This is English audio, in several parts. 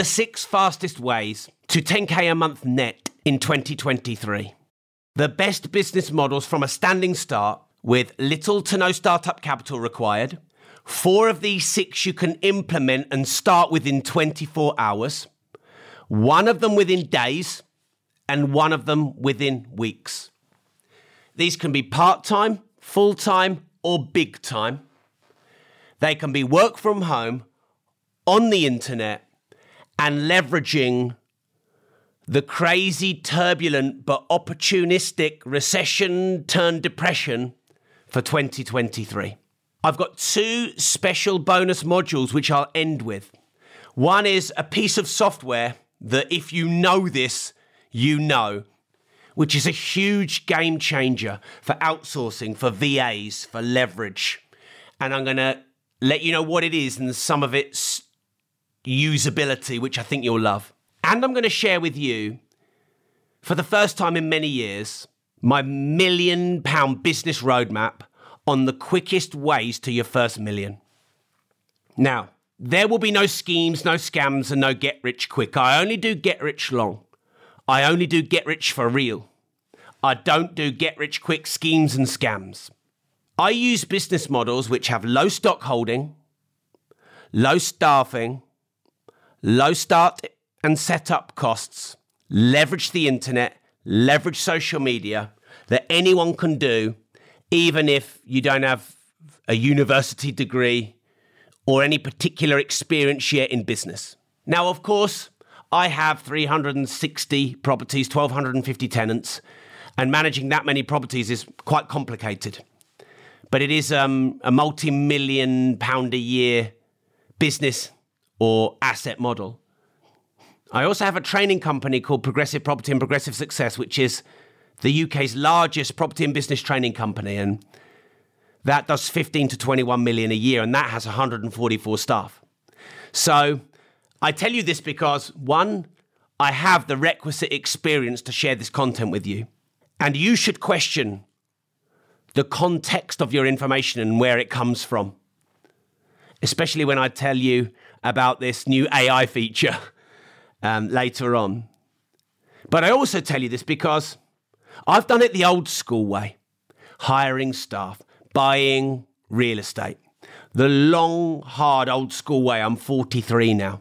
the six fastest ways to 10k a month net in 2023. The best business models from a standing start with little to no startup capital required. Four of these six you can implement and start within 24 hours, one of them within days, and one of them within weeks. These can be part time, full time, or big time. They can be work from home, on the internet, and leveraging the crazy, turbulent, but opportunistic recession turned depression for 2023. I've got two special bonus modules which I'll end with. One is a piece of software that, if you know this, you know, which is a huge game changer for outsourcing, for VAs, for leverage. And I'm going to let you know what it is and some of its usability, which I think you'll love. And I'm going to share with you, for the first time in many years, my million pound business roadmap on the quickest ways to your first million. Now, there will be no schemes, no scams, and no get rich quick. I only do get rich long. I only do get rich for real. I don't do get rich quick schemes and scams. I use business models which have low stock holding, low staffing, low start and setup costs, leverage the internet, leverage social media that anyone can do, even if you don't have a university degree or any particular experience yet in business. Now, of course, I have 360 properties, 1,250 tenants, and managing that many properties is quite complicated. But it is um, a multi million pound a year business or asset model. I also have a training company called Progressive Property and Progressive Success, which is the UK's largest property and business training company. And that does 15 to 21 million a year, and that has 144 staff. So I tell you this because one, I have the requisite experience to share this content with you. And you should question the context of your information and where it comes from. Especially when I tell you about this new AI feature um, later on. But I also tell you this because I've done it the old school way hiring staff, buying real estate. The long, hard, old school way. I'm 43 now.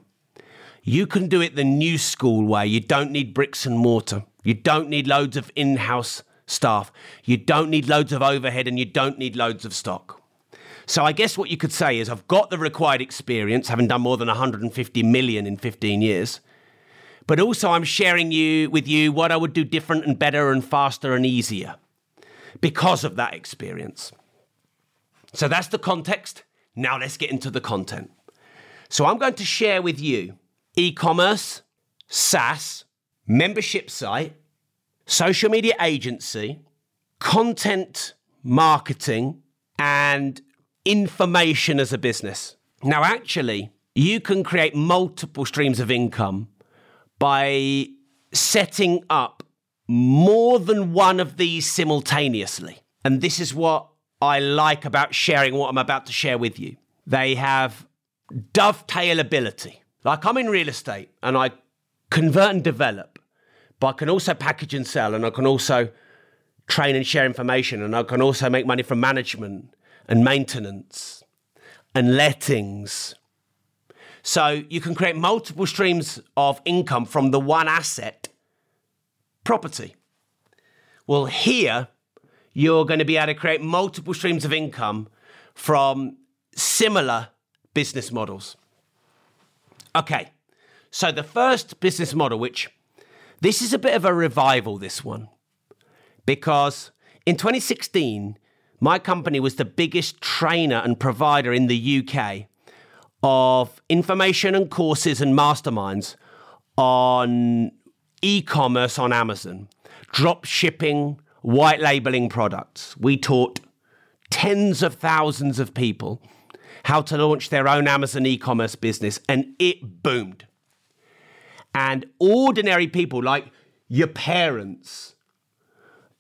You can do it the new school way. You don't need bricks and mortar. You don't need loads of in house staff. You don't need loads of overhead and you don't need loads of stock. So I guess what you could say is I've got the required experience, having done more than 150 million in 15 years. But also I'm sharing you with you what I would do different and better and faster and easier because of that experience. So that's the context. Now let's get into the content. So I'm going to share with you e-commerce, SaaS, membership site, social media agency, content marketing, and information as a business. Now, actually, you can create multiple streams of income by setting up more than one of these simultaneously. And this is what I like about sharing what I'm about to share with you. They have dovetailability. Like I'm in real estate and I convert and develop, but I can also package and sell and I can also train and share information and I can also make money from management and maintenance and lettings. So you can create multiple streams of income from the one asset, property. Well, here you're going to be able to create multiple streams of income from similar business models. Okay, so the first business model, which this is a bit of a revival, this one, because in 2016, my company was the biggest trainer and provider in the UK of information and courses and masterminds on e commerce on Amazon, drop shipping, white labeling products. We taught tens of thousands of people how to launch their own Amazon e commerce business, and it boomed. And ordinary people like your parents,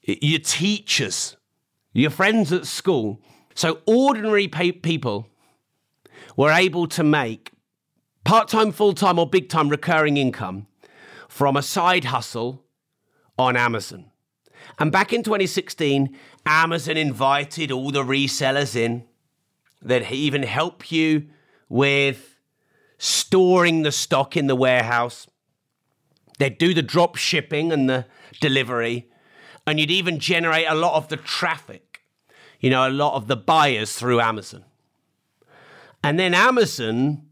your teachers, your friends at school, so ordinary pe- people were able to make part time, full time, or big time recurring income from a side hustle on Amazon. And back in 2016, Amazon invited all the resellers in. They'd even help you with storing the stock in the warehouse. They'd do the drop shipping and the delivery. And you'd even generate a lot of the traffic, you know, a lot of the buyers through Amazon. And then Amazon,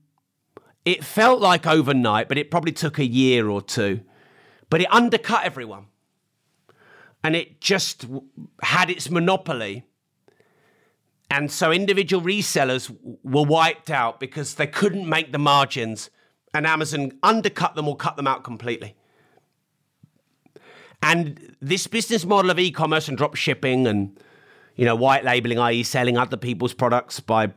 it felt like overnight, but it probably took a year or two. But it undercut everyone. And it just had its monopoly. And so individual resellers were wiped out because they couldn't make the margins, and Amazon undercut them or cut them out completely. And this business model of e-commerce and drop shipping and you know white labeling, i.e., selling other people's products by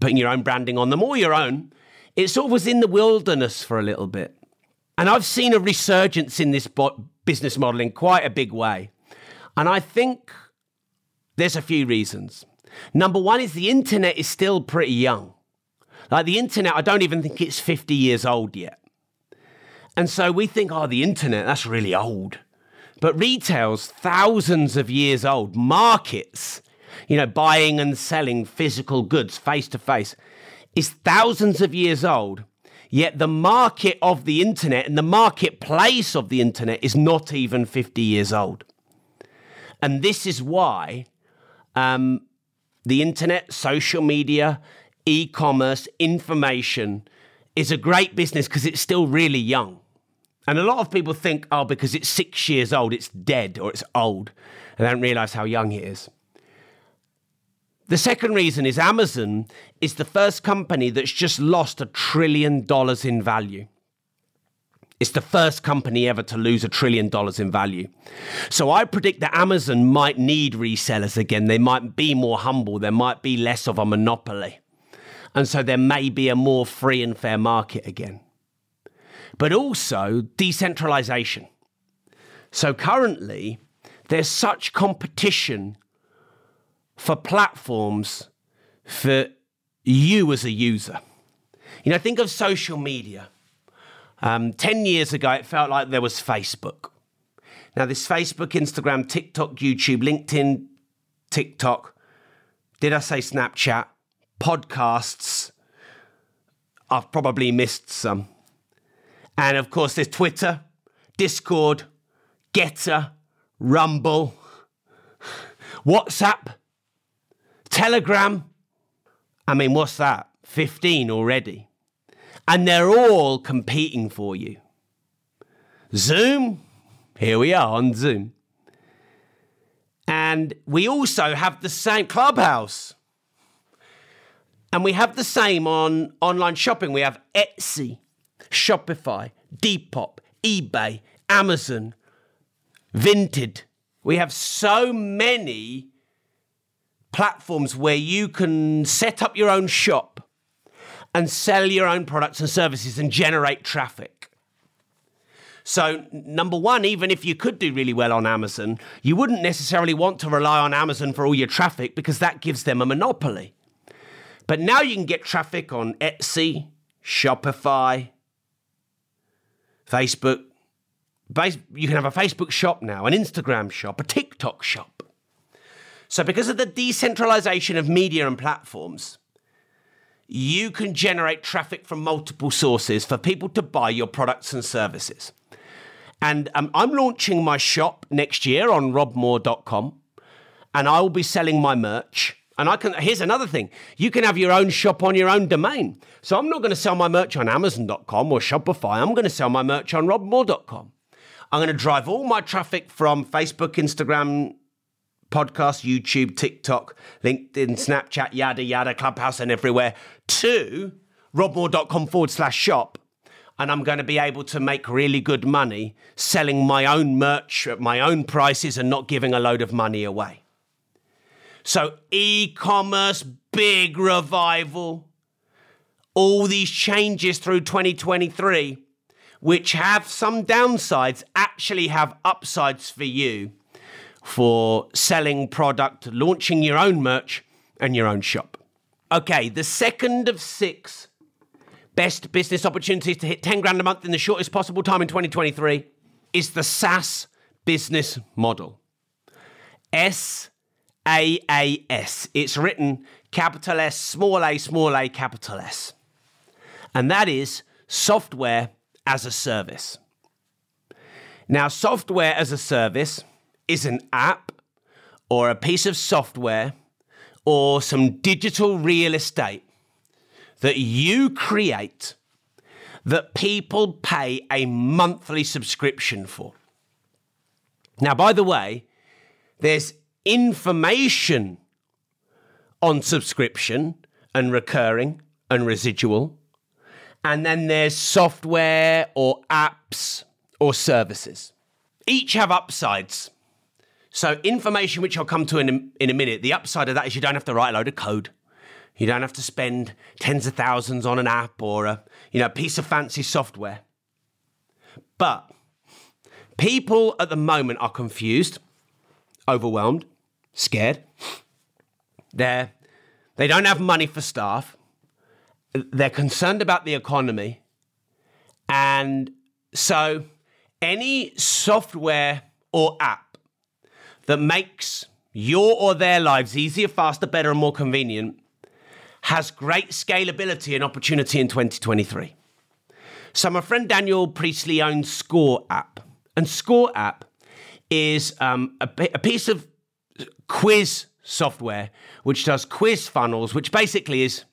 putting your own branding on them or your own, it sort of was in the wilderness for a little bit. And I've seen a resurgence in this business model in quite a big way. And I think there's a few reasons. Number one is the internet is still pretty young. Like the internet, I don't even think it's 50 years old yet. And so we think, oh, the internet, that's really old. But retail's thousands of years old. Markets, you know, buying and selling physical goods face to face, is thousands of years old. Yet the market of the internet and the marketplace of the internet is not even 50 years old. And this is why um, the internet, social media, e commerce, information is a great business because it's still really young. And a lot of people think, oh, because it's six years old, it's dead or it's old. And they don't realize how young it is. The second reason is Amazon is the first company that's just lost a trillion dollars in value. It's the first company ever to lose a trillion dollars in value. So I predict that Amazon might need resellers again. They might be more humble. There might be less of a monopoly. And so there may be a more free and fair market again. But also decentralization. So currently, there's such competition for platforms for you as a user. You know, think of social media. Um, 10 years ago, it felt like there was Facebook. Now, this Facebook, Instagram, TikTok, YouTube, LinkedIn, TikTok, did I say Snapchat, podcasts, I've probably missed some. And of course, there's Twitter, Discord, Gettr, Rumble, WhatsApp, Telegram. I mean, what's that? 15 already and they're all competing for you. Zoom, here we are on Zoom. And we also have the same Clubhouse. And we have the same on online shopping. We have Etsy, Shopify, Depop, eBay, Amazon, Vinted. We have so many platforms where you can set up your own shop and sell your own products and services and generate traffic. So, number one, even if you could do really well on Amazon, you wouldn't necessarily want to rely on Amazon for all your traffic because that gives them a monopoly. But now you can get traffic on Etsy, Shopify, Facebook. You can have a Facebook shop now, an Instagram shop, a TikTok shop. So, because of the decentralization of media and platforms, you can generate traffic from multiple sources for people to buy your products and services. And um, I'm launching my shop next year on robmoore.com, and I will be selling my merch. And I can. Here's another thing: you can have your own shop on your own domain. So I'm not going to sell my merch on Amazon.com or Shopify. I'm going to sell my merch on robmoore.com. I'm going to drive all my traffic from Facebook, Instagram, podcast, YouTube, TikTok, LinkedIn, Snapchat, yada, yada, Clubhouse, and everywhere to robmoore.com forward slash shop. And I'm going to be able to make really good money selling my own merch at my own prices and not giving a load of money away. So, e commerce, big revival. All these changes through 2023, which have some downsides, actually have upsides for you for selling product, launching your own merch and your own shop. Okay, the second of six best business opportunities to hit 10 grand a month in the shortest possible time in 2023 is the SaaS business model. S A A S. It's written capital S, small a, small a, capital S. And that is software as a service. Now, software as a service is an app or a piece of software or some digital real estate that you create that people pay a monthly subscription for. Now, by the way, there's information on subscription and recurring and residual. And then there's software or apps or services. Each have upsides. So, information which I'll come to in a, in a minute, the upside of that is you don't have to write a load of code. You don't have to spend tens of thousands on an app or a you know, piece of fancy software. But people at the moment are confused, overwhelmed, scared. They're, they don't have money for staff. They're concerned about the economy. And so any software or app that makes your or their lives easier, faster, better, and more convenient has great scalability and opportunity in 2023. So, my friend Daniel Priestley owns Score App, and Score App is um, a, a piece of quiz software which does quiz funnels, which basically is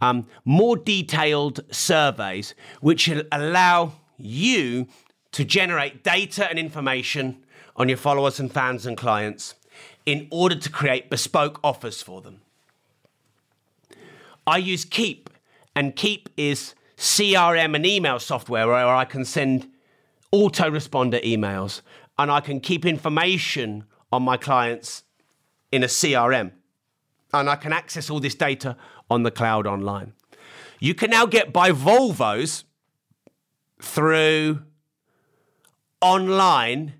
um, more detailed surveys which allow you to generate data and information on your followers and fans and clients in order to create bespoke offers for them. I use Keap, and Keap is CRM and email software where I can send autoresponder emails and I can keep information on my clients in a CRM. And I can access all this data on the cloud online. You can now get by Volvos through online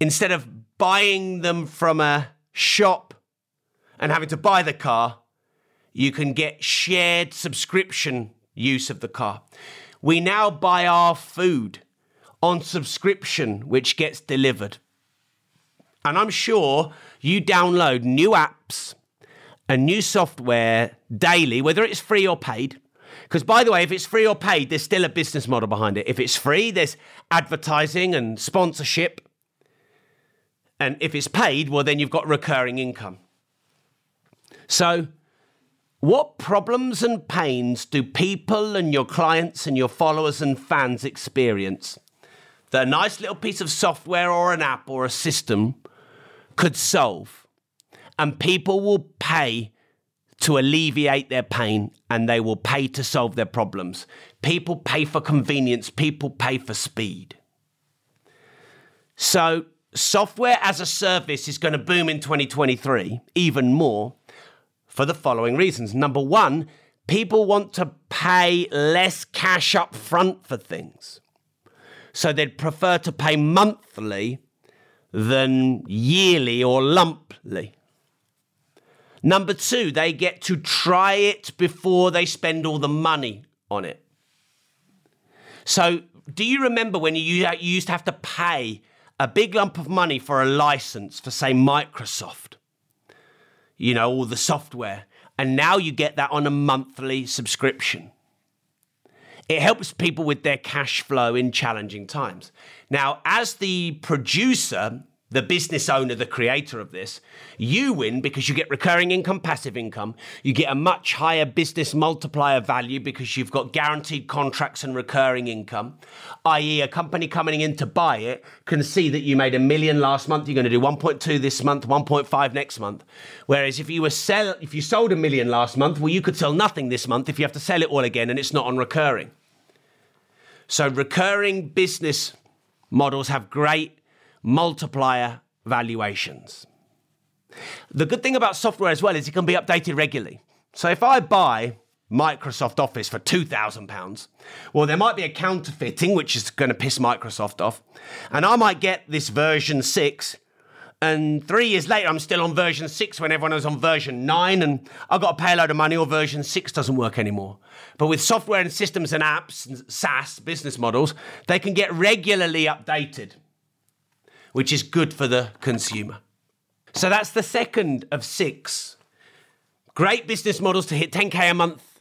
instead of buying them from a shop and having to buy the car, you can get shared subscription use of the car. We now buy our food on subscription, which gets delivered. And I'm sure you download new apps and new software daily, whether it's free or paid. Because, by the way, if it's free or paid, there's still a business model behind it. If it's free, there's advertising and sponsorship. And if it's paid, well, then you've got recurring income. So, what problems and pains do people and your clients and your followers and fans experience that a nice little piece of software or an app or a system could solve? And people will pay to alleviate their pain and they will pay to solve their problems. People pay for convenience, people pay for speed. So, software as a service is going to boom in 2023 even more for the following reasons. Number one, people want to pay less cash up front for things. So they'd prefer to pay monthly than yearly or lumply. Number two, they get to try it before they spend all the money on it. So, do you remember when uh, you used to have to pay a big lump of money for a license for, say, Microsoft? you know, all the software. And now you get that on a monthly subscription. It helps people with their cash flow in challenging times. Now, as the producer, the business owner, the creator of this, you win because you get recurring income, passive income. You get a much higher business multiplier value because you've got guaranteed contracts and recurring income, i.e., a company coming in to buy it can see that you made a million last month, you're going to do 1.2 this month, 1.5 next month. Whereas if you were sell, if you sold a million last month, well, you could sell nothing this month if you have to sell it all again and it's not on recurring. So recurring business models have great multiplier valuations. The good thing about software as well is it can be updated regularly. So if I buy Microsoft Office for £2,000, well, there might be a counterfeiting, which is going to piss Microsoft off. And I might get this version 6 And three years later, I'm still on version six when everyone was on version nine, and I've got a load of money, or version six doesn't work anymore. But with software and systems and apps, and SaaS business models, they can get regularly updated, which is good for the consumer. So that's the second of six great business models to hit 10K a month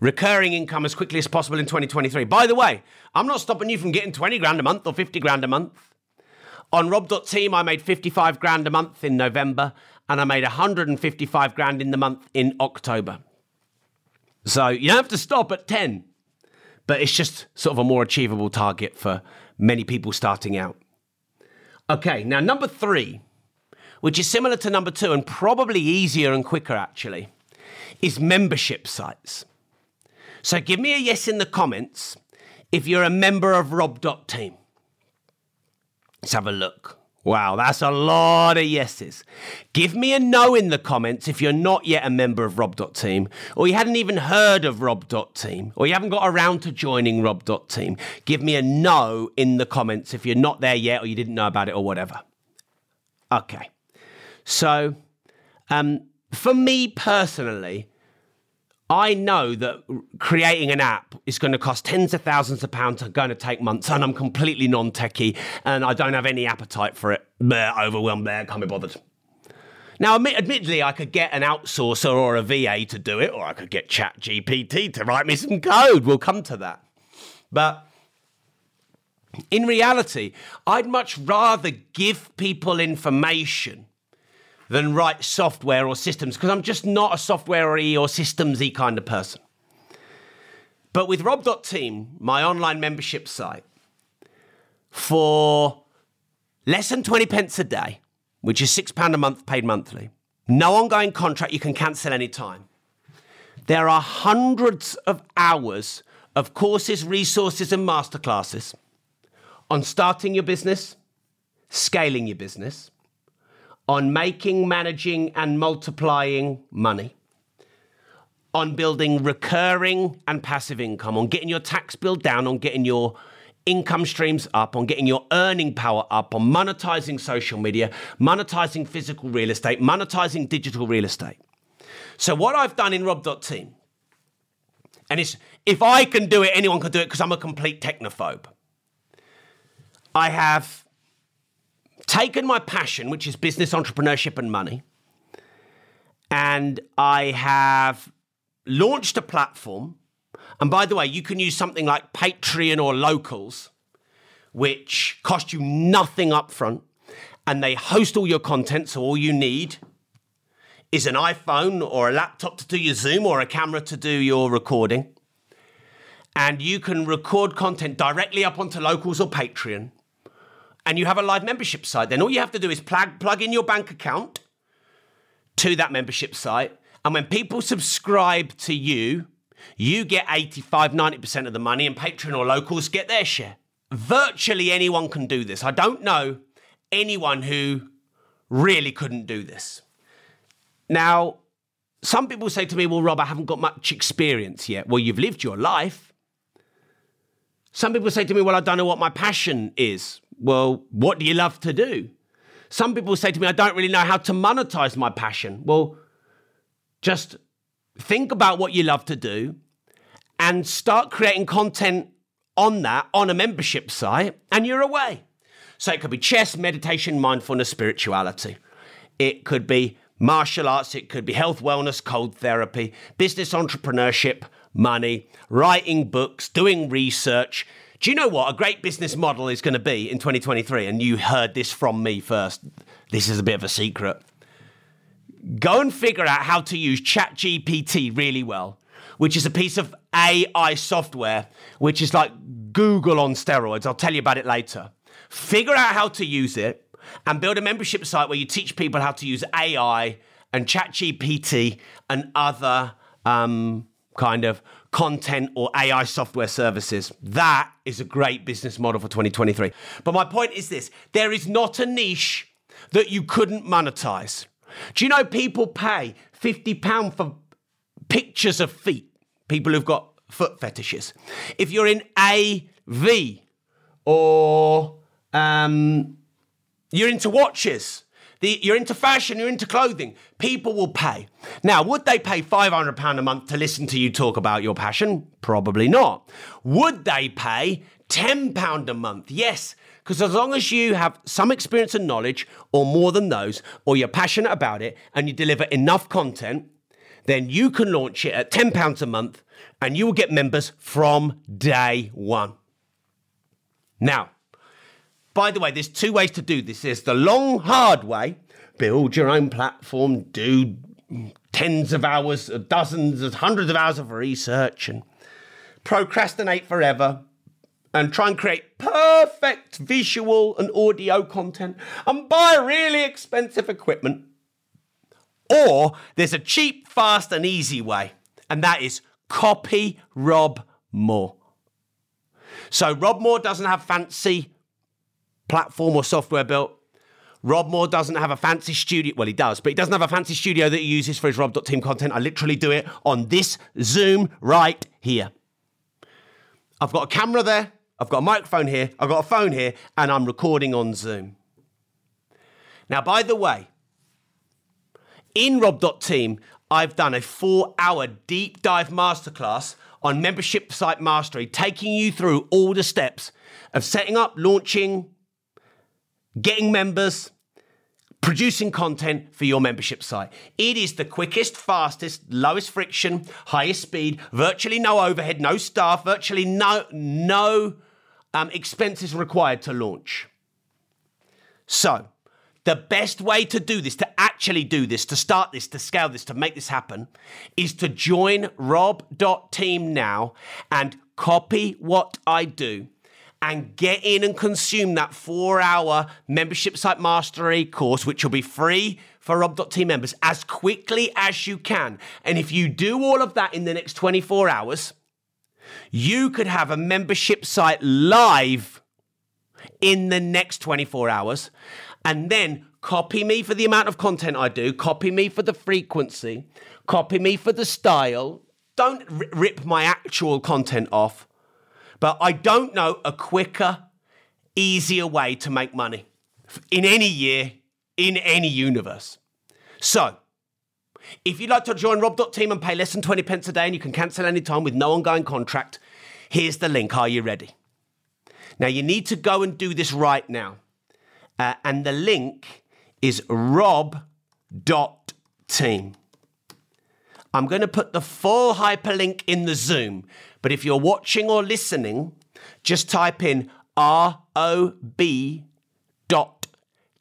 recurring income as quickly as possible in 2023. By the way, I'm not stopping you from getting 20 grand a month or 50 grand a month. On Rob.team, I made 55 grand a month in November and I made 155 grand in the month in October. So you don't have to stop at 10, but it's just sort of a more achievable target for many people starting out. Okay, now number three, which is similar to number two and probably easier and quicker actually, is membership sites. So give me a yes in the comments if you're a member of Rob.team. Let's have a look. Wow, that's a lot of yeses. Give me a no in the comments if you're not yet a member of Rob.team, or you hadn't even heard of Rob.team, or you haven't got around to joining Rob.team. Give me a no in the comments if you're not there yet, or you didn't know about it, or whatever. Okay. So, um, for me personally, I know that creating an app is going to cost tens of thousands of pounds and going to take months, and I'm completely non techie and I don't have any appetite for it. Bleh, overwhelmed there, can't be bothered. Now, admittedly, I could get an outsourcer or a VA to do it, or I could get ChatGPT to write me some code. We'll come to that. But in reality, I'd much rather give people information than write software or systems because I'm just not a software or systemsy kind of person. But with Rob.team, my online membership site, for less than 20 pence a day, which is £6 a month paid monthly, no ongoing contract, you can cancel any time. There are hundreds of hours of courses, resources, and masterclasses on starting your business, scaling your business, on making, managing, and multiplying money, on building recurring and passive income, on getting your tax bill down, on getting your income streams up, on getting your earning power up, on monetizing social media, monetizing physical real estate, monetizing digital real estate. So, what I've done in Rob.team, and it's if I can do it, anyone can do it because I'm a complete technophobe. I have taken my passion, which is business, entrepreneurship, and money, and I have launched a platform. And by the way, you can use something like Patreon or Locals, which cost you nothing upfront, and they host all your content. So all you need is an iPhone or a laptop to do your Zoom or a camera to do your recording. And you can record content directly up onto Locals or Patreon and you have a live membership site, then all you have to do is plug, plug in your bank account to that membership site. And when people subscribe to you, you get 85, 90% of the money, and Patreon or locals get their share. Virtually anyone can do this. I don't know anyone who really couldn't do this. Now, some people say to me, Well, Rob, I haven't got much experience yet. Well, you've lived your life. Some people say to me, Well, I don't know what my passion is. Well, what do you love to do? Some people say to me, I don't really know how to monetize my passion. Well, just think about what you love to do and start creating content on that on a membership site, and you're away. So it could be chess, meditation, mindfulness, spirituality. It could be martial arts, it could be health, wellness, cold therapy, business entrepreneurship, money, writing books, doing research, do you know what a great business model is going to be in 2023? And you heard this from me first. This is a bit of a secret. Go and figure out how to use ChatGPT really well, which is a piece of AI software, which is like Google on steroids. I'll tell you about it later. Figure out how to use it and build a membership site where you teach people how to use AI and ChatGPT and other um, kind of content or AI software services. That is a great business model for 2023. But my point is this there is not a niche that you couldn't monetize. Do you know people pay £50 for pictures of feet? People who've got foot fetishes. If you're in AV or um, you're into watches, The, you're into fashion, you're into clothing. People will pay. Now, would they pay £500 a month to listen to you talk about your passion? Probably not. Would they pay £10 a month? Yes. Because as long as you have some experience and knowledge, or more than those, or you're passionate about it and you deliver enough content, then you can launch it at £10 a month and you will get members from day one. Now, by the way, there's two ways to do this. There's the long, hard way build your own platform, do tens of hours, uh, dozens, uh, hundreds of hours of research, and procrastinate forever and try and create perfect visual and audio content and buy really expensive equipment. Or there's a cheap, fast, and easy way, and that is copy Rob Moore. So Rob Moore doesn't have fancy platform or software built. Rob Moore doesn't have a fancy studio. Well, he does, but he doesn't have a fancy studio that he uses for his Rob.team content. I literally do it on this Zoom right here. I've got a camera there, I've got a microphone here, I've got a phone here, and I'm recording on Zoom. Now, by the way, in Rob.team, I've done a four hour deep dive masterclass on membership site mastery, taking you through all the steps of setting up, launching, getting members, producing content for your membership site. It is the quickest, fastest, lowest friction, highest speed, virtually no overhead, no staff, virtually no no um, expenses required to launch. So, the best way to do this, to actually do this, to start this, to scale this, to make this happen, is to join rob.team now and copy what I do and get in and consume that four hour membership site mastery course, which will be free for Rob.team members as quickly as you can. And if you do all of that in the next 24 hours, you could have a membership site live in the next 24 hours and then copy me for the amount of content I do, copy me for the frequency, copy me for the style. Don't rip my actual content off but I don't know a quicker, easier way to make money in any year, in any universe. So, if you'd like to join Rob.team and pay less than 20 pence a day and you can cancel any time with no ongoing contract, here's the link. Are you ready? Now, you need to go and do this right now. Uh, and the link is rob.team. I'm going to put the full hyperlink in the Zoom but if you're watching or listening, just type in R O B dot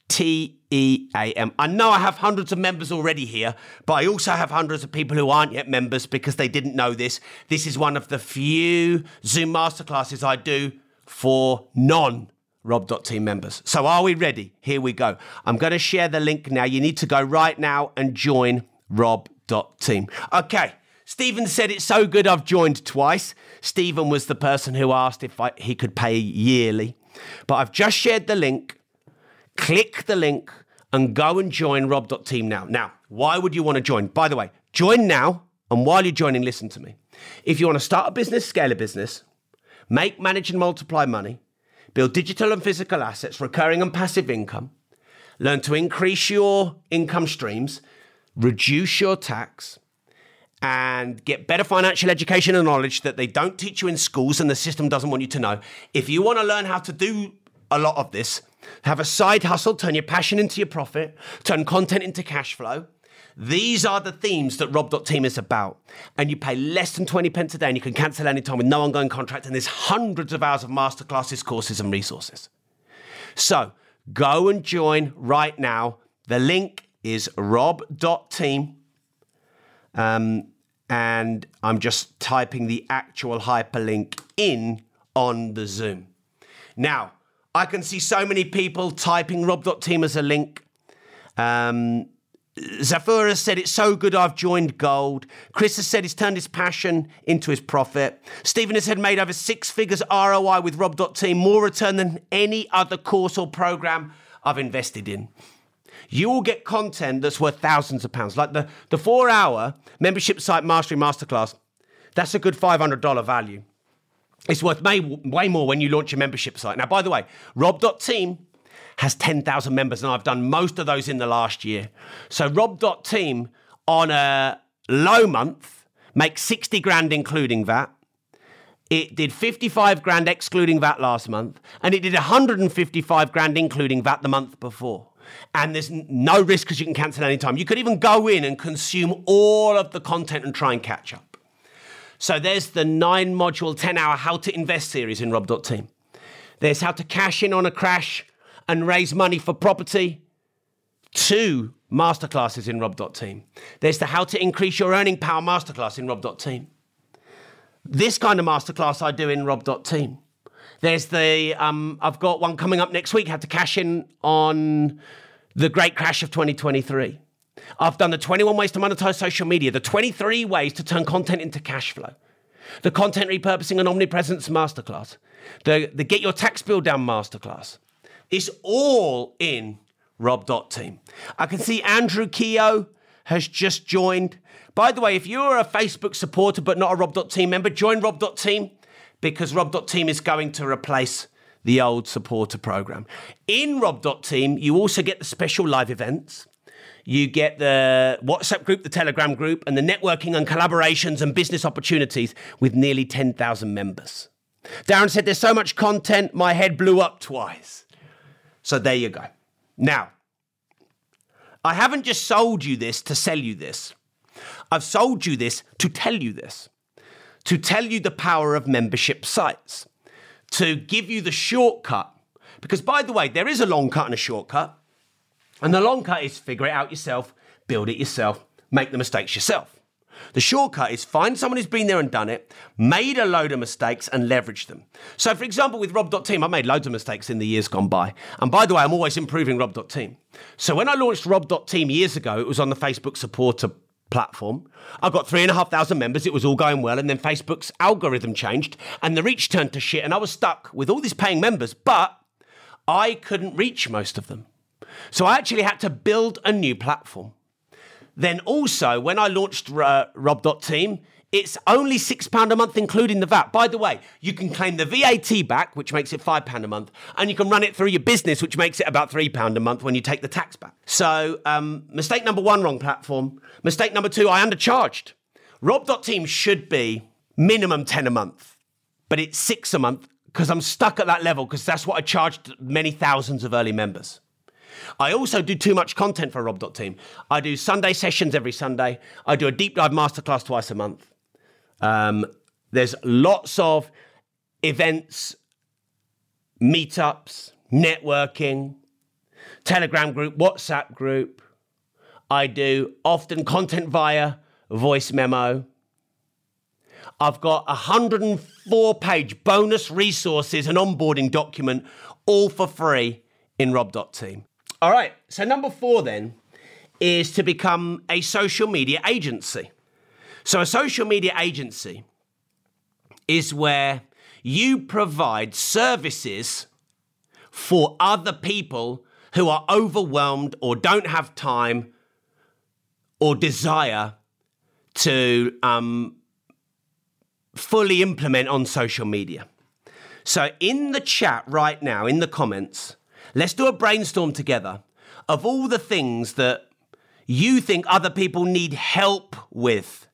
T E A M. I know I have hundreds of members already here, but I also have hundreds of people who aren't yet members because they didn't know this. This is one of the few Zoom masterclasses I do for non Rob.team members. So are we ready? Here we go. I'm going to share the link now. You need to go right now and join Rob.team. Okay. Stephen said it's so good I've joined twice. Stephen was the person who asked if I, he could pay yearly. But I've just shared the link. Click the link and go and join rob.team now. Now, why would you want to join? By the way, join now. And while you're joining, listen to me. If you want to start a business, scale a business, make, manage, and multiply money, build digital and physical assets, recurring and passive income, learn to increase your income streams, reduce your tax, and get better financial education and knowledge that they don't teach you in schools and the system doesn't want you to know. If you want to learn how to do a lot of this, have a side hustle, turn your passion into your profit, turn content into cash flow. These are the themes that Rob.team is about. And you pay less than 20 pence a day and you can cancel anytime with no ongoing contract. And there's hundreds of hours of masterclasses, courses, and resources. So go and join right now. The link is rob.team. Um, and I'm just typing the actual hyperlink in on the Zoom. Now, I can see so many people typing rob.team as a link. Um, Zafura has said it's so good I've joined gold. Chris has said he's turned his passion into his profit. Stephen has said made over six figures ROI with rob.team, more return than any other course or program I've invested in you will get content that's worth thousands of pounds. Like the, the four hour membership site mastery masterclass, that's a good $500 value. It's worth way, way more when you launch a membership site. Now, by the way, rob.team has 10,000 members, and I've done most of those in the last year. So Rob.team on a low month makes 60 grand including VAT. It did 55 grand excluding VAT last month, and it did 155 grand including VAT the month before. And there's no risk because you can cancel any time. You could even go in and consume all of the content and try and catch up. So there's the nine module, 10 hour How to Invest series in Rob.team. There's how to cash in on a crash and raise money for property. Two masterclasses in Rob.team. There's the How to Increase Your Earning Power masterclass in Rob.team. This kind of masterclass I do in Rob.team. There's the, um, I've got one coming up next week, how to cash in on the great crash of 2023. I've done the 21 ways to monetize social media, the 23 ways to turn content into cash flow, the content repurposing and omnipresence masterclass, the, the get your tax bill down masterclass. It's all in rob.team. I can see Andrew Keogh has just joined. By the way, if you're a Facebook supporter but not a rob.team member, join rob.team because rob.team is going to replace the old supporter program. In rob.team, you also get the special live events. You get the WhatsApp group, the Telegram group, and the networking and collaborations and business opportunities with nearly 10,000 members. Darren said, There's so much content, my head blew up twice. So there you go. Now, I haven't just sold you this to sell you this. I've sold you this to tell you this, to tell you the power of membership sites, to give you the shortcut. Because, by the way, there is a long cut and a shortcut. And the long cut is figure it out yourself, build it yourself, make the mistakes yourself. The shortcut is find someone who's been there and done it, made a load of mistakes, and leverage them. So, for example, with Rob.team, I made loads of mistakes in the years gone by. And by the way, I'm always improving Rob.team. So, when I launched Rob.team years ago, it was on the Facebook supporter platform. I got three and a half thousand members. It was all going well. And then Facebook's algorithm changed and the reach turned to shit. And I was stuck with all these paying members, but I couldn't reach most of them. So I actually had to build a new platform. Then also, when I launched uh, Rob.team, it's only £6 a month, including the VAT. By the way, you can claim the VAT back, which makes it £5 a month, and you can run it through your business, which makes it about £3 a month when you take the tax back. So, um, mistake number one, wrong platform. Mistake number two, I undercharged. Rob.team should be minimum 10 a month, but it's six a month because I'm stuck at that level because that's what I charged many thousands of early members. I also do too much content for Rob.team. I do Sunday sessions every Sunday. I do a deep dive masterclass twice a month. Um, there's lots of events, meetups, networking, Telegram group, WhatsApp group. I do often content via voice memo. I've got a 104 page bonus resources and onboarding document all for free in rob.team. All right, so number four then is to become a social media agency. So, a social media agency is where you provide services for other people who are overwhelmed or don't have time or desire to um, fully implement on social media. So, in the chat right now, in the comments, let's do a brainstorm together of all the things that you think other people need help with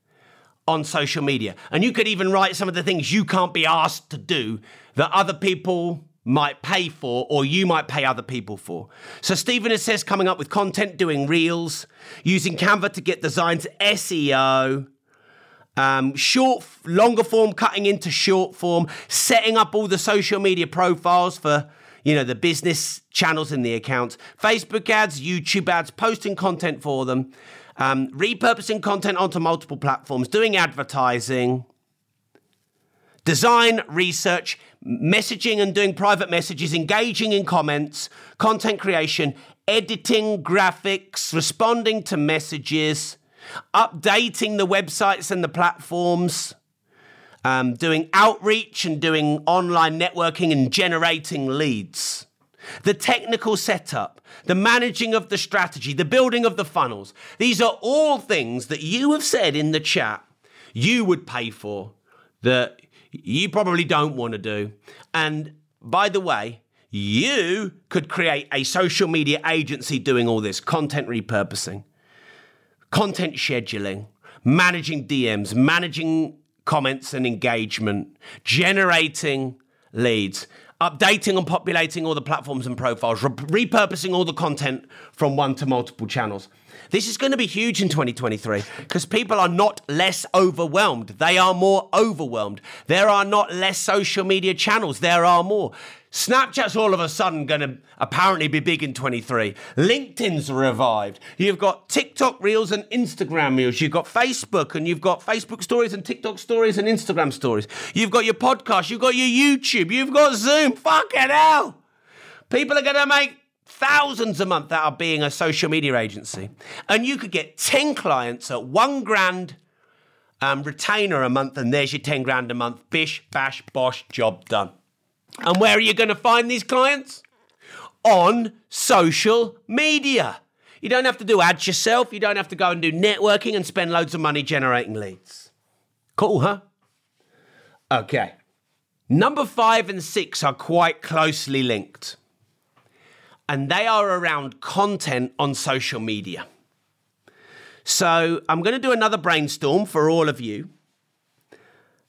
on social media. And you could even write some of the things you can't be asked to do that other people might pay for or you might pay other people for. So Stephen says coming up with content, doing reels, using Canva to get designs, SEO, um, short, longer form, cutting into short form, setting up all the social media profiles for you know the business channels in the accounts, Facebook ads, YouTube ads, posting content for them, um, repurposing content onto multiple platforms, doing advertising, design, research, messaging and doing private messages, engaging in comments, content creation, editing graphics, responding to messages, updating the websites and the platforms, um, doing outreach and doing online networking and generating leads the technical setup, the managing of the strategy, the building of the funnels. These are all things that you have said in the chat you would pay for that you probably don't want to do. And by the way, you could create a social media agency doing all this content repurposing, content scheduling, managing DMs, managing comments and engagement, generating leads, updating and populating all the platforms and profiles, re- repurposing all the content from one to multiple channels. This is going to be huge in 2023 because people are not less overwhelmed. They are more overwhelmed. There are not less social media channels. There are more. Snapchat's all of a sudden going to apparently be big in 23. LinkedIn's revived. You've got TikTok Reels and Instagram Reels. You've got Facebook and you've got Facebook Stories and TikTok Stories and Instagram Stories. You've got your podcast. You've got your YouTube. You've got Zoom. Fucking hell. People are going to make thousands a month out of being a social media agency. And you could get 10 clients at one grand um, retainer a month, and there's your 10 grand a month. Bish, bash, bosh, job done. And where are you going to find these clients? On social media. You don't have to do ads yourself. You don't have to go and do networking and spend loads of money generating leads. Cool, huh? Okay. Number five and six are quite closely linked and they are around content on social media. So I'm going to do another brainstorm for all of you.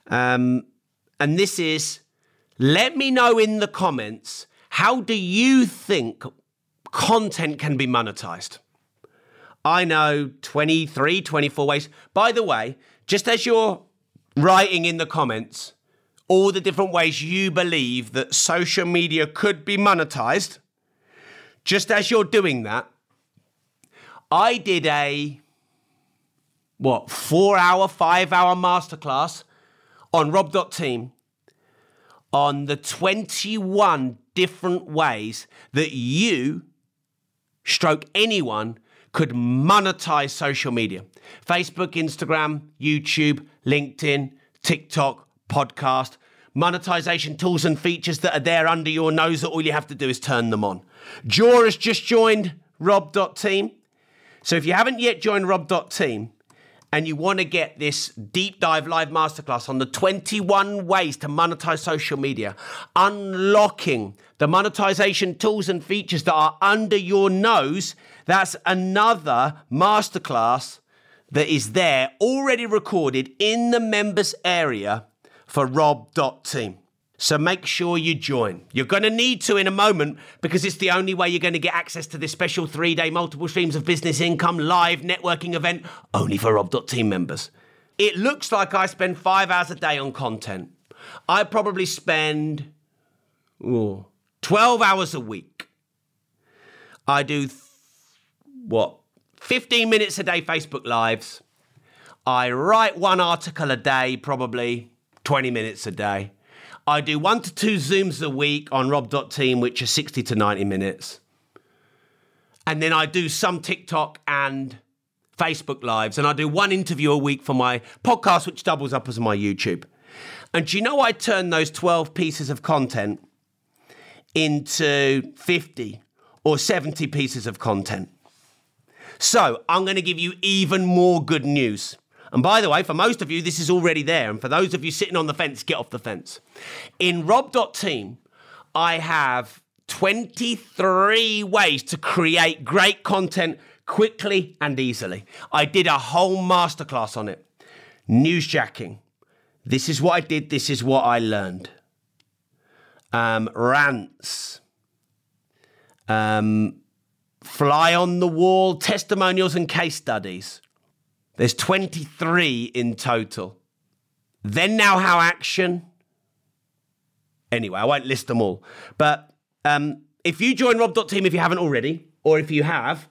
Um, and this is let me know in the comments how do you think content can be monetized? I know 23, 24 ways. By the way, just as you're writing in the comments all the different ways you believe that social media could be monetized, just as you're doing that, I did a what four hour, five hour masterclass on Rob.team on the 21 different ways that you, stroke anyone, could monetize social media. Facebook, Instagram, YouTube, LinkedIn, TikTok, podcast, monetization tools and features that are there under your nose that all you have to do is turn them on. Jaw has just joined Rob.team. So if you haven't yet joined Rob.team and you want to get this deep dive live masterclass on the 21 ways to monetize social media, unlocking the monetization tools and features that are under your nose, that's another masterclass that is there already recorded in the members area for Rob.team. So make sure you join. You're going to need to in a moment because it's the only way you're going to get access to this special three day multiple streams of business income live networking event only for Rob.team members. It looks like I spend five hours a day on content. I probably spend ooh, 12 hours a week. I do th- what? 15 minutes a day Facebook Lives. I write one article a day, probably 20 minutes a day. I do one to two Zooms a week on Rob.team, which are 60 to 90 minutes. And then I do some TikTok and Facebook Lives. And I do one interview a week for my podcast, which doubles up as my YouTube. And do you know I turn those 12 pieces of content into 50 or 70 pieces of content? So I'm going to give you even more good news. And by the way, for most of you, this is already there. And for those of you sitting on the fence, get off the fence. In Rob.team, I have 23 ways to create great content quickly and easily. I did a whole masterclass on it. Newsjacking. This is what I did, this is what I learned. Um, rants. Um, fly on the wall testimonials and case studies. There's 23 in total. Then now how action. Anyway, I won't list them all. But um, if you join Rob.team, if you haven't already, or if you have,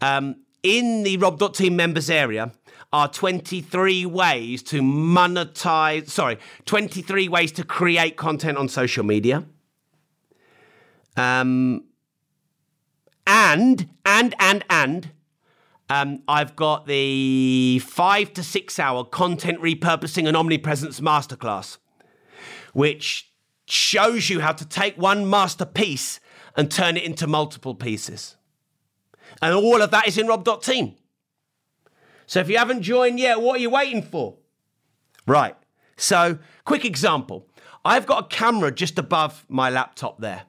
um, in the Rob.team members area are 23 ways to monetize, sorry, 23 ways to create content on social media. Um, and, and, and, and, um, I've got the five to six hour content repurposing and omnipresence masterclass, which shows you how to take one masterpiece and turn it into multiple pieces. And all of that is in rob.team. So if you haven't joined yet, what are you waiting for? Right. So, quick example. I've got a camera just above my laptop there.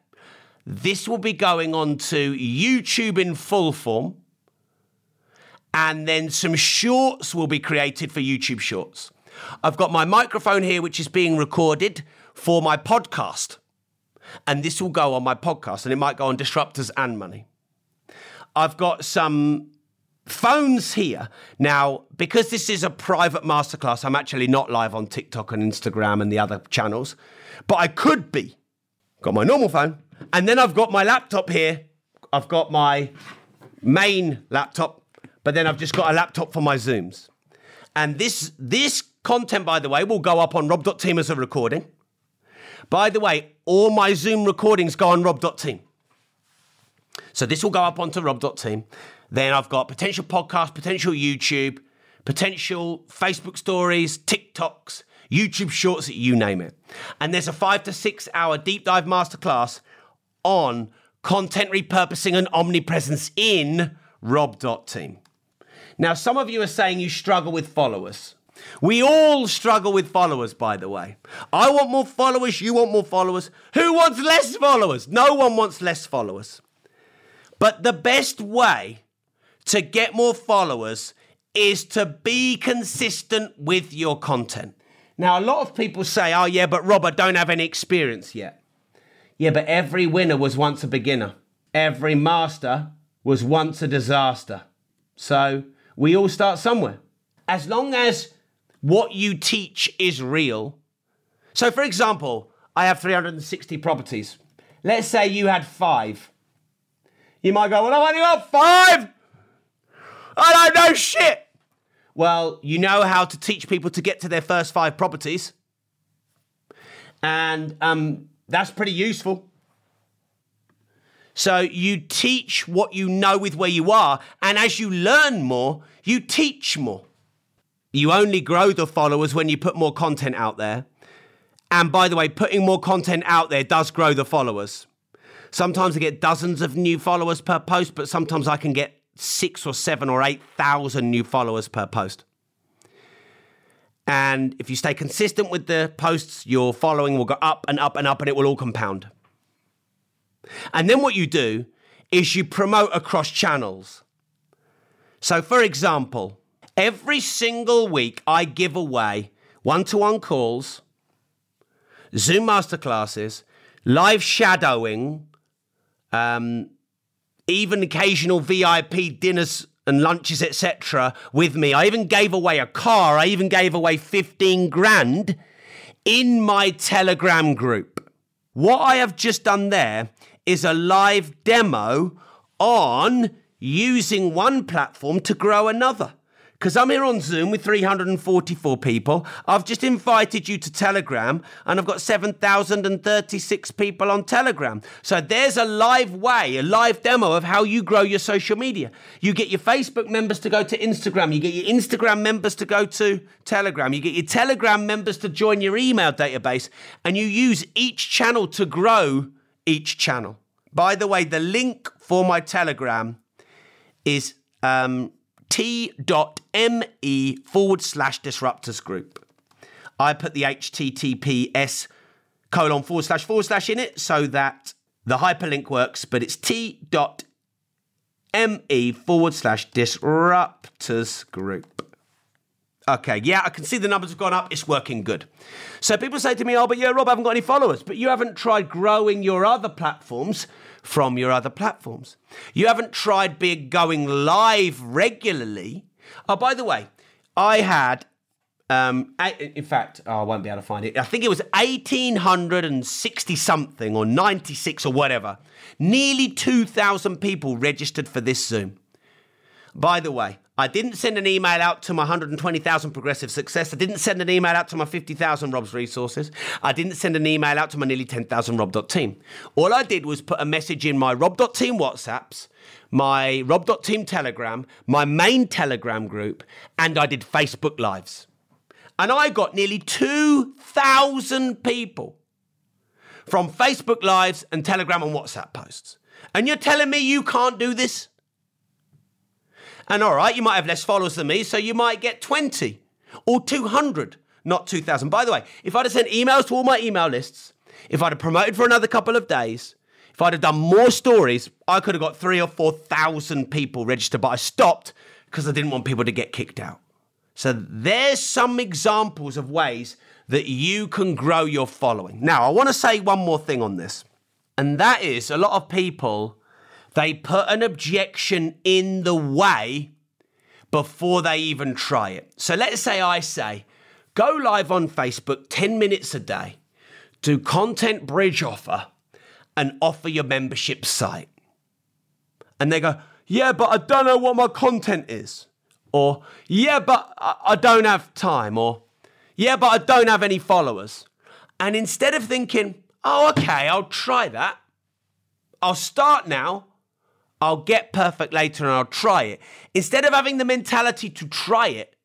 This will be going on to YouTube in full form. And then some shorts will be created for YouTube Shorts. I've got my microphone here, which is being recorded for my podcast. And this will go on my podcast, and it might go on Disruptors and Money. I've got some phones here. Now, because this is a private masterclass, I'm actually not live on TikTok and Instagram and the other channels, but I could be. Got my normal phone, and then I've got my laptop here. I've got my main laptop, but then I've just got a laptop for my Zooms. And this this content, by the way, will go up on rob.team as a recording. By the way, all my Zoom recordings go on rob.team. So this will go up onto rob.team. Then I've got potential podcast, potential YouTube, potential Facebook stories, TikToks, YouTube shorts, you name it. And there's a five to six hour deep dive masterclass on content repurposing and omnipresence in rob.team. Now, some of you are saying you struggle with followers. We all struggle with followers, by the way. I want more followers, you want more followers. Who wants less followers? No one wants less followers. But the best way to get more followers is to be consistent with your content. Now, a lot of people say, oh, yeah, but Rob, I don't have any experience yet. Yeah, but every winner was once a beginner, every master was once a disaster. So we all start somewhere. As long as what you teach is real. So, for example, I have 360 properties. Let's say you had five. You might go, Well, I've only got five. I don't know shit. Well, you know how to teach people to get to their first five properties. And um, that's pretty useful. So you teach what you know with where you are. And as you learn more, you teach more. You only grow the followers when you put more content out there. And by the way, putting more content out there does grow the followers. Sometimes I get dozens of new followers per post, but sometimes I can get six or seven or eight thousand new followers per post. And if you stay consistent with the posts, your following will go up and up and up and it will all compound. And then what you do is you promote across channels. So, for example, every single week I give away one to one calls, Zoom masterclasses, live shadowing, um, even occasional VIP dinners and lunches, etc., with me. I even gave away a car. I even gave away 15 grand in my Telegram group. What I have just done there is a live demo on using one platform to grow another. Because I'm here on Zoom with 344 people. I've just invited you to Telegram and I've got 7,036 people on Telegram. So there's a live way, a live demo of how you grow your social media. You get your Facebook members to go to Instagram. You get your Instagram members to go to Telegram. You get your Telegram members to join your email database and you use each channel to grow each channel. By the way, the link for my Telegram is um, t.me forward slash disruptors group. I put the HTTPS colon forward slash forward slash in it so that the hyperlink works, but it's t.me forward slash disruptors group. Okay, yeah, I can see the numbers have gone up. It's working good. So people say to me, oh, but yeah, Rob, I haven't got any followers. But you haven't tried growing your other platforms from your other platforms. You haven't tried being going live regularly. Oh, by the way, I had, um, in fact, oh, I won't be able to find it. I think it was 1860 something or 96 or whatever. Nearly 2,000 people registered for this Zoom. By the way, I didn't send an email out to my 120,000 progressive success. I didn't send an email out to my 50,000 Rob's resources. I didn't send an email out to my nearly 10,000 Rob.team. All I did was put a message in my Rob.team WhatsApps, my Rob.team Telegram, my main Telegram group, and I did Facebook Lives. And I got nearly 2,000 people from Facebook Lives and Telegram and WhatsApp posts. And you're telling me you can't do this? And all right, you might have less followers than me, so you might get 20 or 200, not 2,000. By the way, if I'd have sent emails to all my email lists, if I'd have promoted for another couple of days, if I'd have done more stories, I could have got three or 4,000 people registered, but I stopped because I didn't want people to get kicked out. So there's some examples of ways that you can grow your following. Now, I want to say one more thing on this, and that is a lot of people they put an objection in the way before they even try it. So let's say I say, go live on Facebook 10 minutes a day, do content bridge offer, and offer your membership site. And they go, yeah, but I don't know what my content is. Or, yeah, but I don't have time. Or, yeah, but I don't have any followers. And instead of thinking, oh, okay, I'll try that, I'll start now, I'll get perfect later and I'll try it. Instead of having the mentality to try it,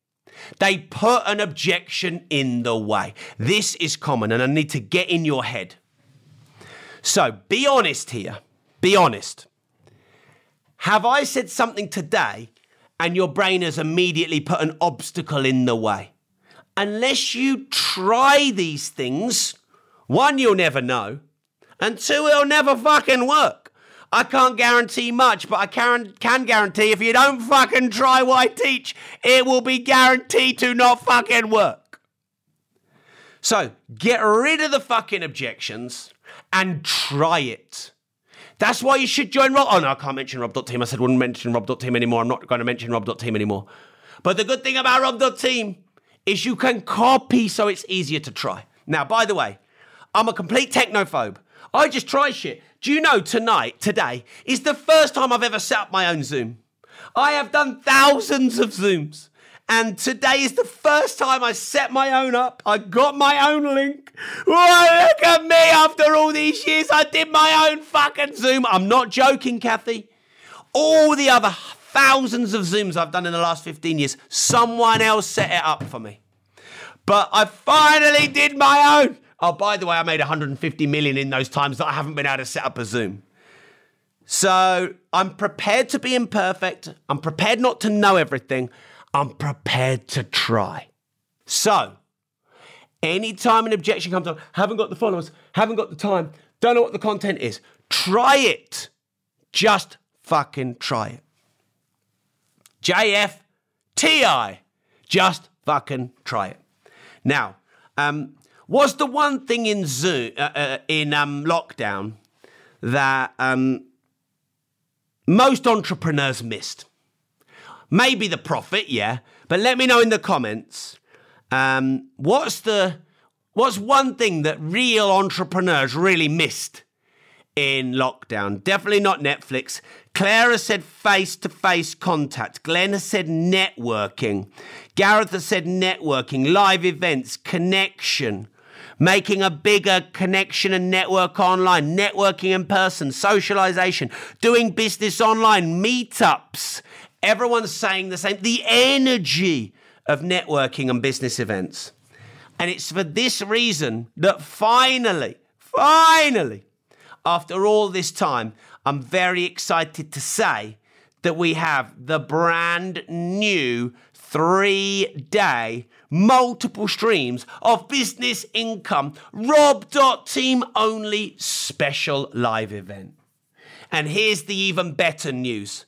they put an objection in the way. This is common and I need to get in your head. So be honest here. Be honest. Have I said something today and your brain has immediately put an obstacle in the way? Unless you try these things, one, you'll never know, and two, it'll never fucking work. I can't guarantee much, but I can, can guarantee if you don't fucking try what I teach, it will be guaranteed to not fucking work. So get rid of the fucking objections and try it. That's why you should join Rob. Oh no, I can't mention Rob.team. I said wouldn't mention Rob.team anymore. I'm not going to mention Rob.team anymore. But the good thing about Rob.team is you can copy so it's easier to try. Now, by the way, I'm a complete technophobe. I just try shit. Do you know tonight, today, is the first time I've ever set up my own Zoom? I have done thousands of Zooms. And today is the first time I set my own up. I got my own link. Whoa, look at me after all these years. I did my own fucking Zoom. I'm not joking, Kathy. All the other thousands of Zooms I've done in the last 15 years, someone else set it up for me. But I finally did my own. Oh, by the way, I made 150 million in those times that I haven't been able to set up a Zoom. So I'm prepared to be imperfect. I'm prepared not to know everything. I'm prepared to try. So, anytime an objection comes up, haven't got the followers, haven't got the time, don't know what the content is, try it. Just fucking try it. JFTI. Just fucking try it. Now, um, was the one thing in Zoom uh, uh, in um, lockdown that um, most entrepreneurs missed? Maybe the profit, yeah, but let me know in the comments. Um, what's the what's one thing that real entrepreneurs really missed in lockdown? Definitely not Netflix. Clara said face to face contact. Glenn has said networking. Gareth has said networking, live events, connection making a bigger connection and network online, networking in person, socialization, doing business online, meetups. Everyone's saying the same. The energy of networking and business events. And it's for this reason that finally, finally, after all this time, I'm very excited to say that we have the brand new three day multiple streams of business income, Rob.team only special live event. And here's the even better news.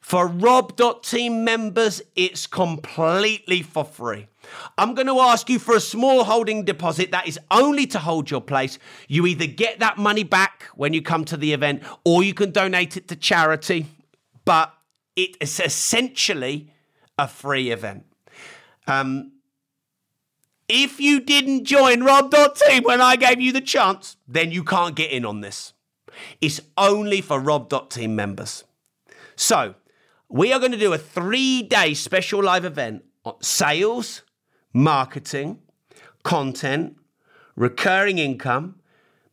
For Rob.team members, it's completely for free. I'm going to ask you for a small holding deposit that is only to hold your place. You either get that money back when you come to the event or you can donate it to charity, but it is essentially a free event. Um, if you didn't join Rob.team when I gave you the chance, then you can't get in on this. It's only for Rob.team members. So, we are going to do a three day special live event on sales, marketing, content, recurring income,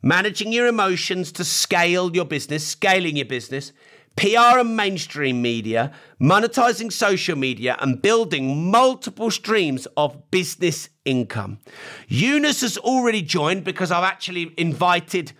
managing your emotions to scale your business, scaling your business, PR and mainstream media, monetizing social media, and building multiple streams of business income. Eunice has already joined because I've actually invited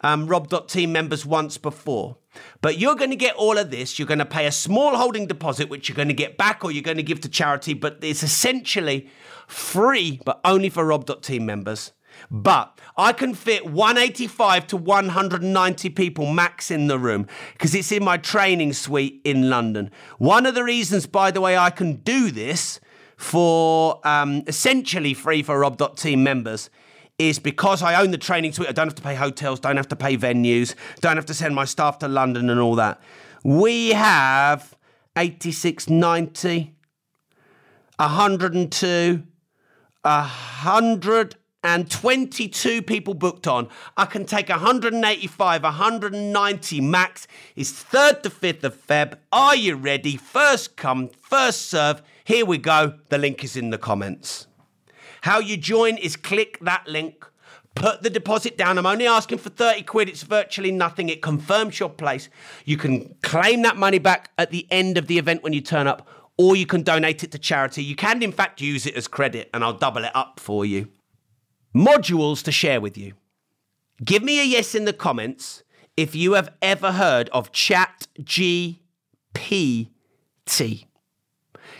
um, Rob.team members once before. But you're going to get all of this. You're going to pay a small holding deposit, which you're going to get back or you're going to give to charity, but it's essentially free, but only for Rob.team members. But I can fit 185 to 190 people max in the room because it's in my training suite in London. One of the reasons, by the way, I can do this for um, essentially free for Rob.team members is because I own the training suite. I don't have to pay hotels, don't have to pay venues, don't have to send my staff to London and all that. We have 86, 90, 102, 122 people booked on. I can take 185, 190 max. It's 3rd to 5th of Feb. Are you ready? First come, first serve. Here we go. The link is in the comments. How you join is click that link. Put the deposit down. I'm only asking for 30 quid. It's virtually nothing. It confirms your place. You can claim that money back at the end of the event when you turn up, or you can donate it to charity. You can, in fact, use it as credit, and I'll double it up for you. Modules to share with you. Give me a yes in the comments if you have ever heard of Chat GPT.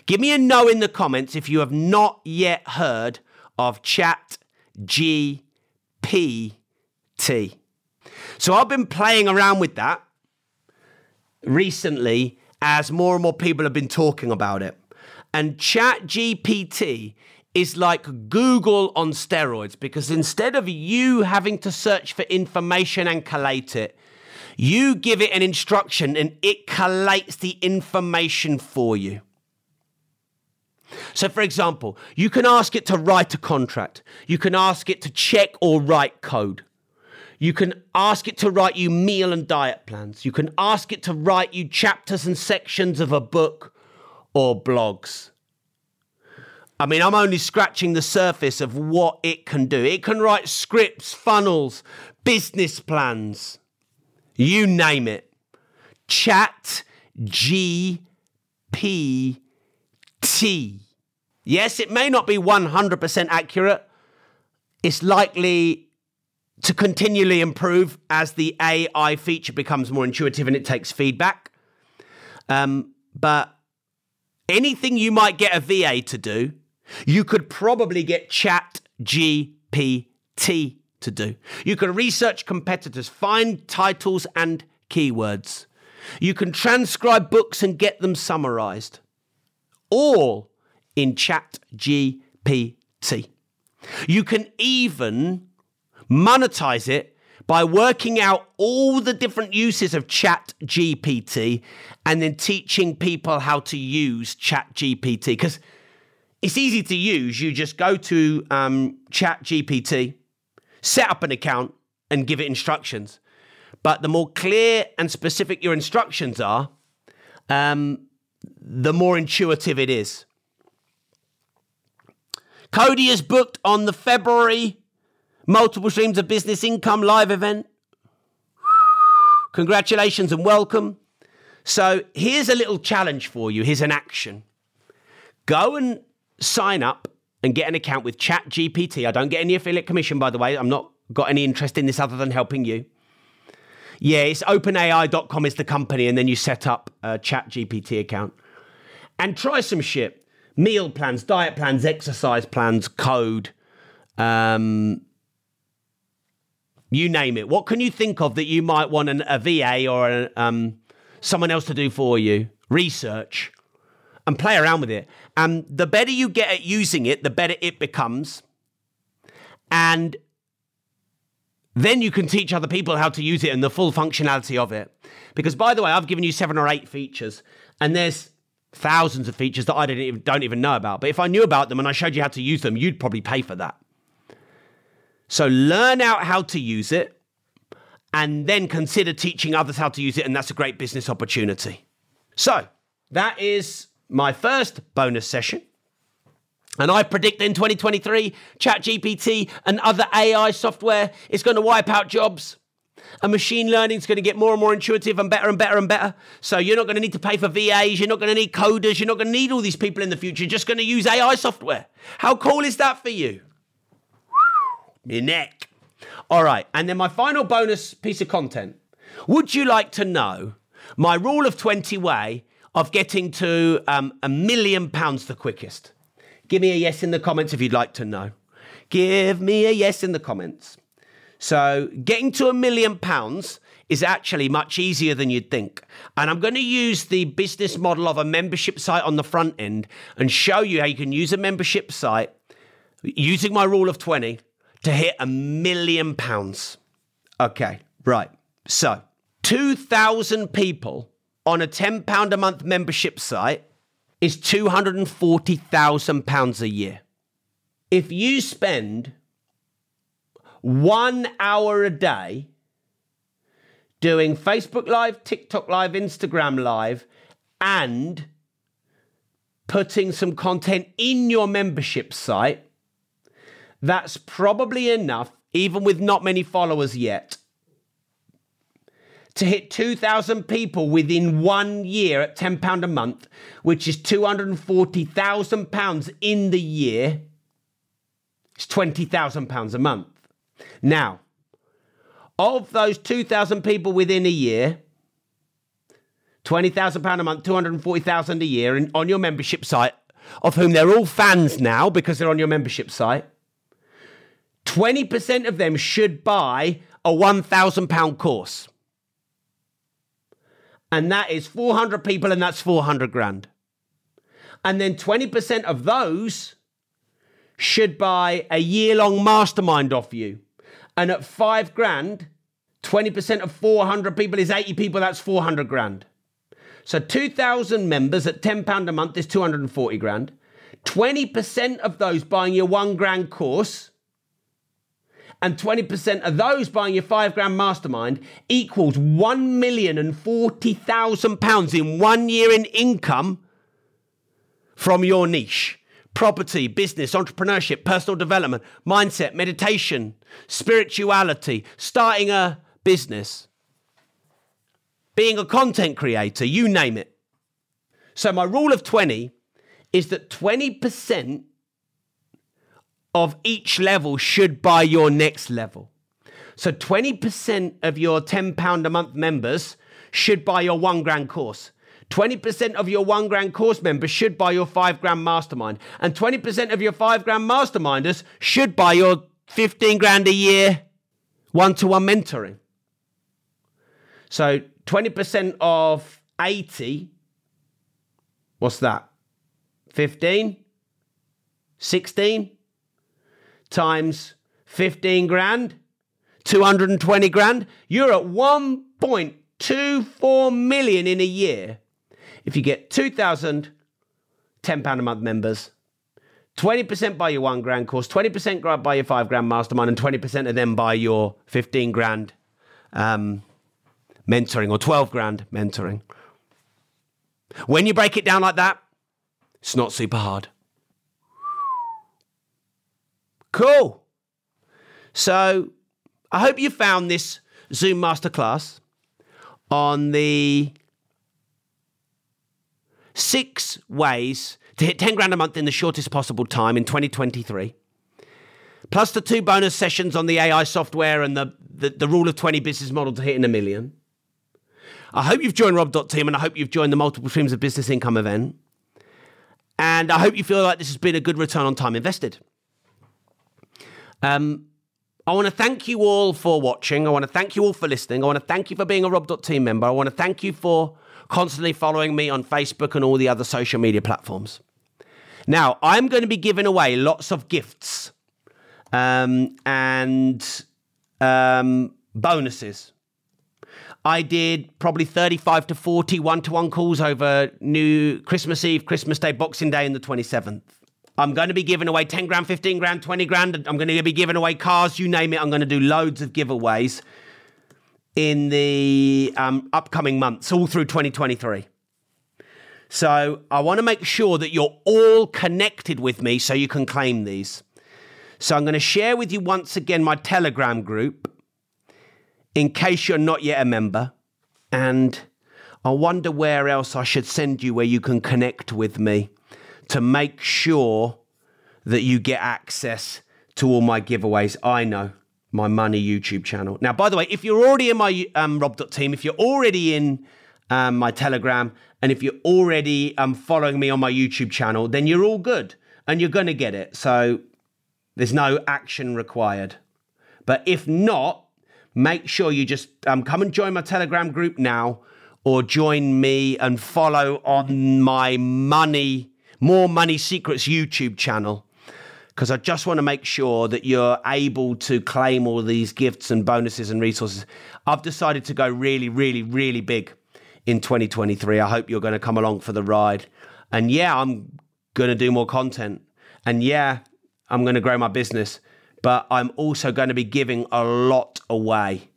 Give me a no in the comments if you have not yet heard of Chat GPT. So I've been playing around with that recently as more and more people have been talking about it. And Chat GPT is like Google on steroids because instead of you having to search for information and collate it, you give it an instruction and it collates the information for you. So, for example, you can ask it to write a contract. You can ask it to check or write code. You can ask it to write you meal and diet plans. You can ask it to write you chapters and sections of a book or blogs. I mean, I'm only scratching the surface of what it can do. It can write scripts, funnels, business plans, you name it. Chat GPT. Yes, it may not be 100% accurate. It's likely to continually improve as the AI feature becomes more intuitive and it takes feedback. Um, but anything you might get a VA to do, you could probably get Chat GPT to do. You can research competitors, find titles and keywords. You can transcribe books and get them summarized. All in Chat GPT. You can even monetize it by working out all the different uses of Chat GPT and then teaching people how to use Chat GPT because it's easy to use. You just go to um, Chat GPT, set up an account, and give it instructions. But the more clear and specific your instructions are, um, the more intuitive it is. Cody is booked on the February Multiple Streams of Business Income live event. Congratulations and welcome. So here's a little challenge for you. Here's an action. Go and sign up and get an account with ChatGPT. I don't get any affiliate commission, by the way. I'm not got any interest in this other than helping you. Yeah, it's openai.com is the company, and then you set up a ChatGPT account and try some shit meal plans, diet plans, exercise plans, code, um, you name it. What can you think of that you might want an, a VA or um, someone else to do for you? Research and play around with it. And the better you get at using it, the better it becomes. And then you can teach other people how to use it and the full functionality of it. Because, by the way, I've given you seven or eight features, and there's thousands of features that I don't even, don't even know about. But if I knew about them and I showed you how to use them, you'd probably pay for that. So learn out how to use it and then consider teaching others how to use it. And that's a great business opportunity. So that is my first bonus session. And I predict in 2023, ChatGPT and other AI software is going to wipe out jobs. And machine learning is going to get more and more intuitive and better and better and better. So you're not going to need to pay for VAs. You're not going to need coders. You're not going to need all these people in the future. You're just going to use AI software. How cool is that for you? Your neck. All right. And then my final bonus piece of content. Would you like to know my rule of 20 way of getting to um, a million pounds the quickest? Give me a yes in the comments if you'd like to know. Give me a yes in the comments. So, getting to a million pounds is actually much easier than you'd think. And I'm going to use the business model of a membership site on the front end and show you how you can use a membership site using my rule of 20 to hit a million pounds. Okay, right. So, 2,000 people on a £10 a month membership site is £240,000 a year. If you spend one hour a day doing Facebook Live, TikTok Live, Instagram Live, and putting some content in your membership site, that's probably enough, even with not many followers yet, to hit 2,000 people within one year at £10 a month, which is £240,000 in the year. It's £20,000 a month. Now, of those 2,000 people within a year, £20,000 a month, 240,000 a year in, on your membership site, of whom they're all fans now because they're on your membership site, 20% of them should buy a £1,000 course. And that is 400 people, and that's 400 grand. And then 20% of those should buy a year long mastermind off you. And at five grand, 20% of 400 people is 80 people, that's 400 grand. So 2,000 members at £10 a month is 240 grand. 20% of those buying your one grand course and 20% of those buying your five grand mastermind equals one million and forty thousand pounds in one year in income from your niche property, business, entrepreneurship, personal development, mindset, meditation, spirituality, starting a business, being a content creator, you name it. So, my rule of 20 is that 20% of each level should buy your next level. So 20% of your £10 a month members should buy your one grand course. 20% of your one grand course members should buy your five grand mastermind. And 20% of your five grand masterminders should buy your 15 grand a year one to one mentoring. So 20% of 80, what's that? 15? 16? times 15 grand, 220 grand, you're at 1.24 million in a year. If you get 2,000 £10 a month members, 20% buy your one grand course, 20% grab buy your five grand mastermind, and 20% of them buy your 15 grand um, mentoring or 12 grand mentoring. When you break it down like that, it's not super hard. Cool. So I hope you found this Zoom masterclass on the six ways to hit 10 grand a month in the shortest possible time in 2023. Plus the two bonus sessions on the AI software and the, the, the rule of 20 business model to hit in a million. I hope you've joined Rob.team and I hope you've joined the multiple streams of business income event. And I hope you feel like this has been a good return on time invested. Um, I want to thank you all for watching. I want to thank you all for listening. I want to thank you for being a Rob.team member. I want to thank you for constantly following me on Facebook and all the other social media platforms. Now, I'm going to be giving away lots of gifts um, and um, bonuses. I did probably 35 to 40 one to one calls over New Christmas Eve, Christmas Day, Boxing Day, and the 27th. I'm going to be giving away 10 grand, 15 grand, 20 grand. I'm going to be giving away cars, you name it. I'm going to do loads of giveaways in the um, upcoming months, all through 2023. So I want to make sure that you're all connected with me so you can claim these. So I'm going to share with you once again my Telegram group in case you're not yet a member. And I wonder where else I should send you where you can connect with me to make sure that you get access to all my giveaways. I know my money YouTube channel. Now, by the way, if you're already in my um, Rob.team, if you're already in um, my Telegram, and if you're already um, following me on my YouTube channel, then you're all good and you're going to get it. So There's no action required. But if not, make sure you just um, come and join my Telegram group now or join me and follow on my money, more money secrets YouTube channel. Because I just want to make sure that you're able to claim all these gifts and bonuses and resources. I've decided to go really, really, really big in 2023. I hope you're going to come along for the ride. And yeah, I'm going to do more content. And yeah, I'm going to grow my business. But I'm also going to be giving a lot away.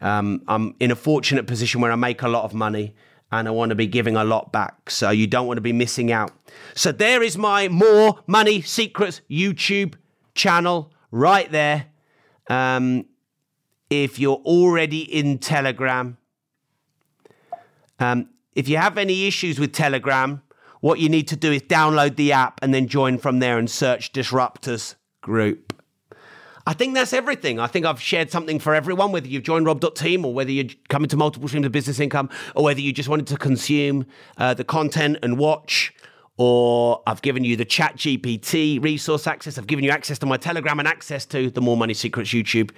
Um, I'm in a fortunate position where I make a lot of money and I want to be giving a lot back. So you don't want to be missing out. So there is my More Money Secrets YouTube channel right there. Um, if you're already in Telegram, um, if you have any issues with Telegram, what you need to do is download the app and then join from there and search Disruptors Group. I think that's everything. I think I've shared something for everyone, whether you've joined Rob.team or whether you're coming to multiple streams of business income or whether you just wanted to consume uh, the content and watch or I've given you the chat GPT resource access. I've given you access to my Telegram and access to the More Money Secrets YouTube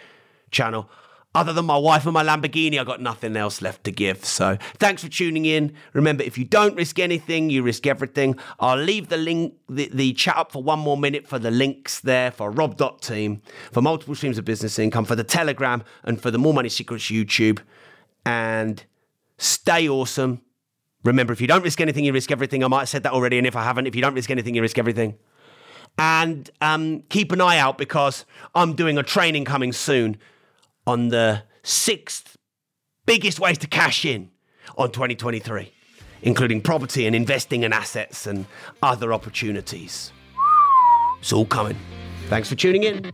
channel other than my wife and my Lamborghini, I got nothing else left to give. So thanks for tuning in. Remember, if you don't risk anything, you risk everything. I'll leave the link, the, the chat up for one more minute for the links there for Rob.team, for multiple streams of business income, for the Telegram, and for the More Money Secrets YouTube. And stay awesome. Remember, if you don't risk anything, you risk everything. I might have said that already. And if I haven't, if you don't risk anything, you risk everything. And um, keep an eye out because I'm doing a training coming soon on the sixth biggest ways to cash in on 2023, including property and investing in assets and other opportunities. It's all coming. Thanks for tuning in.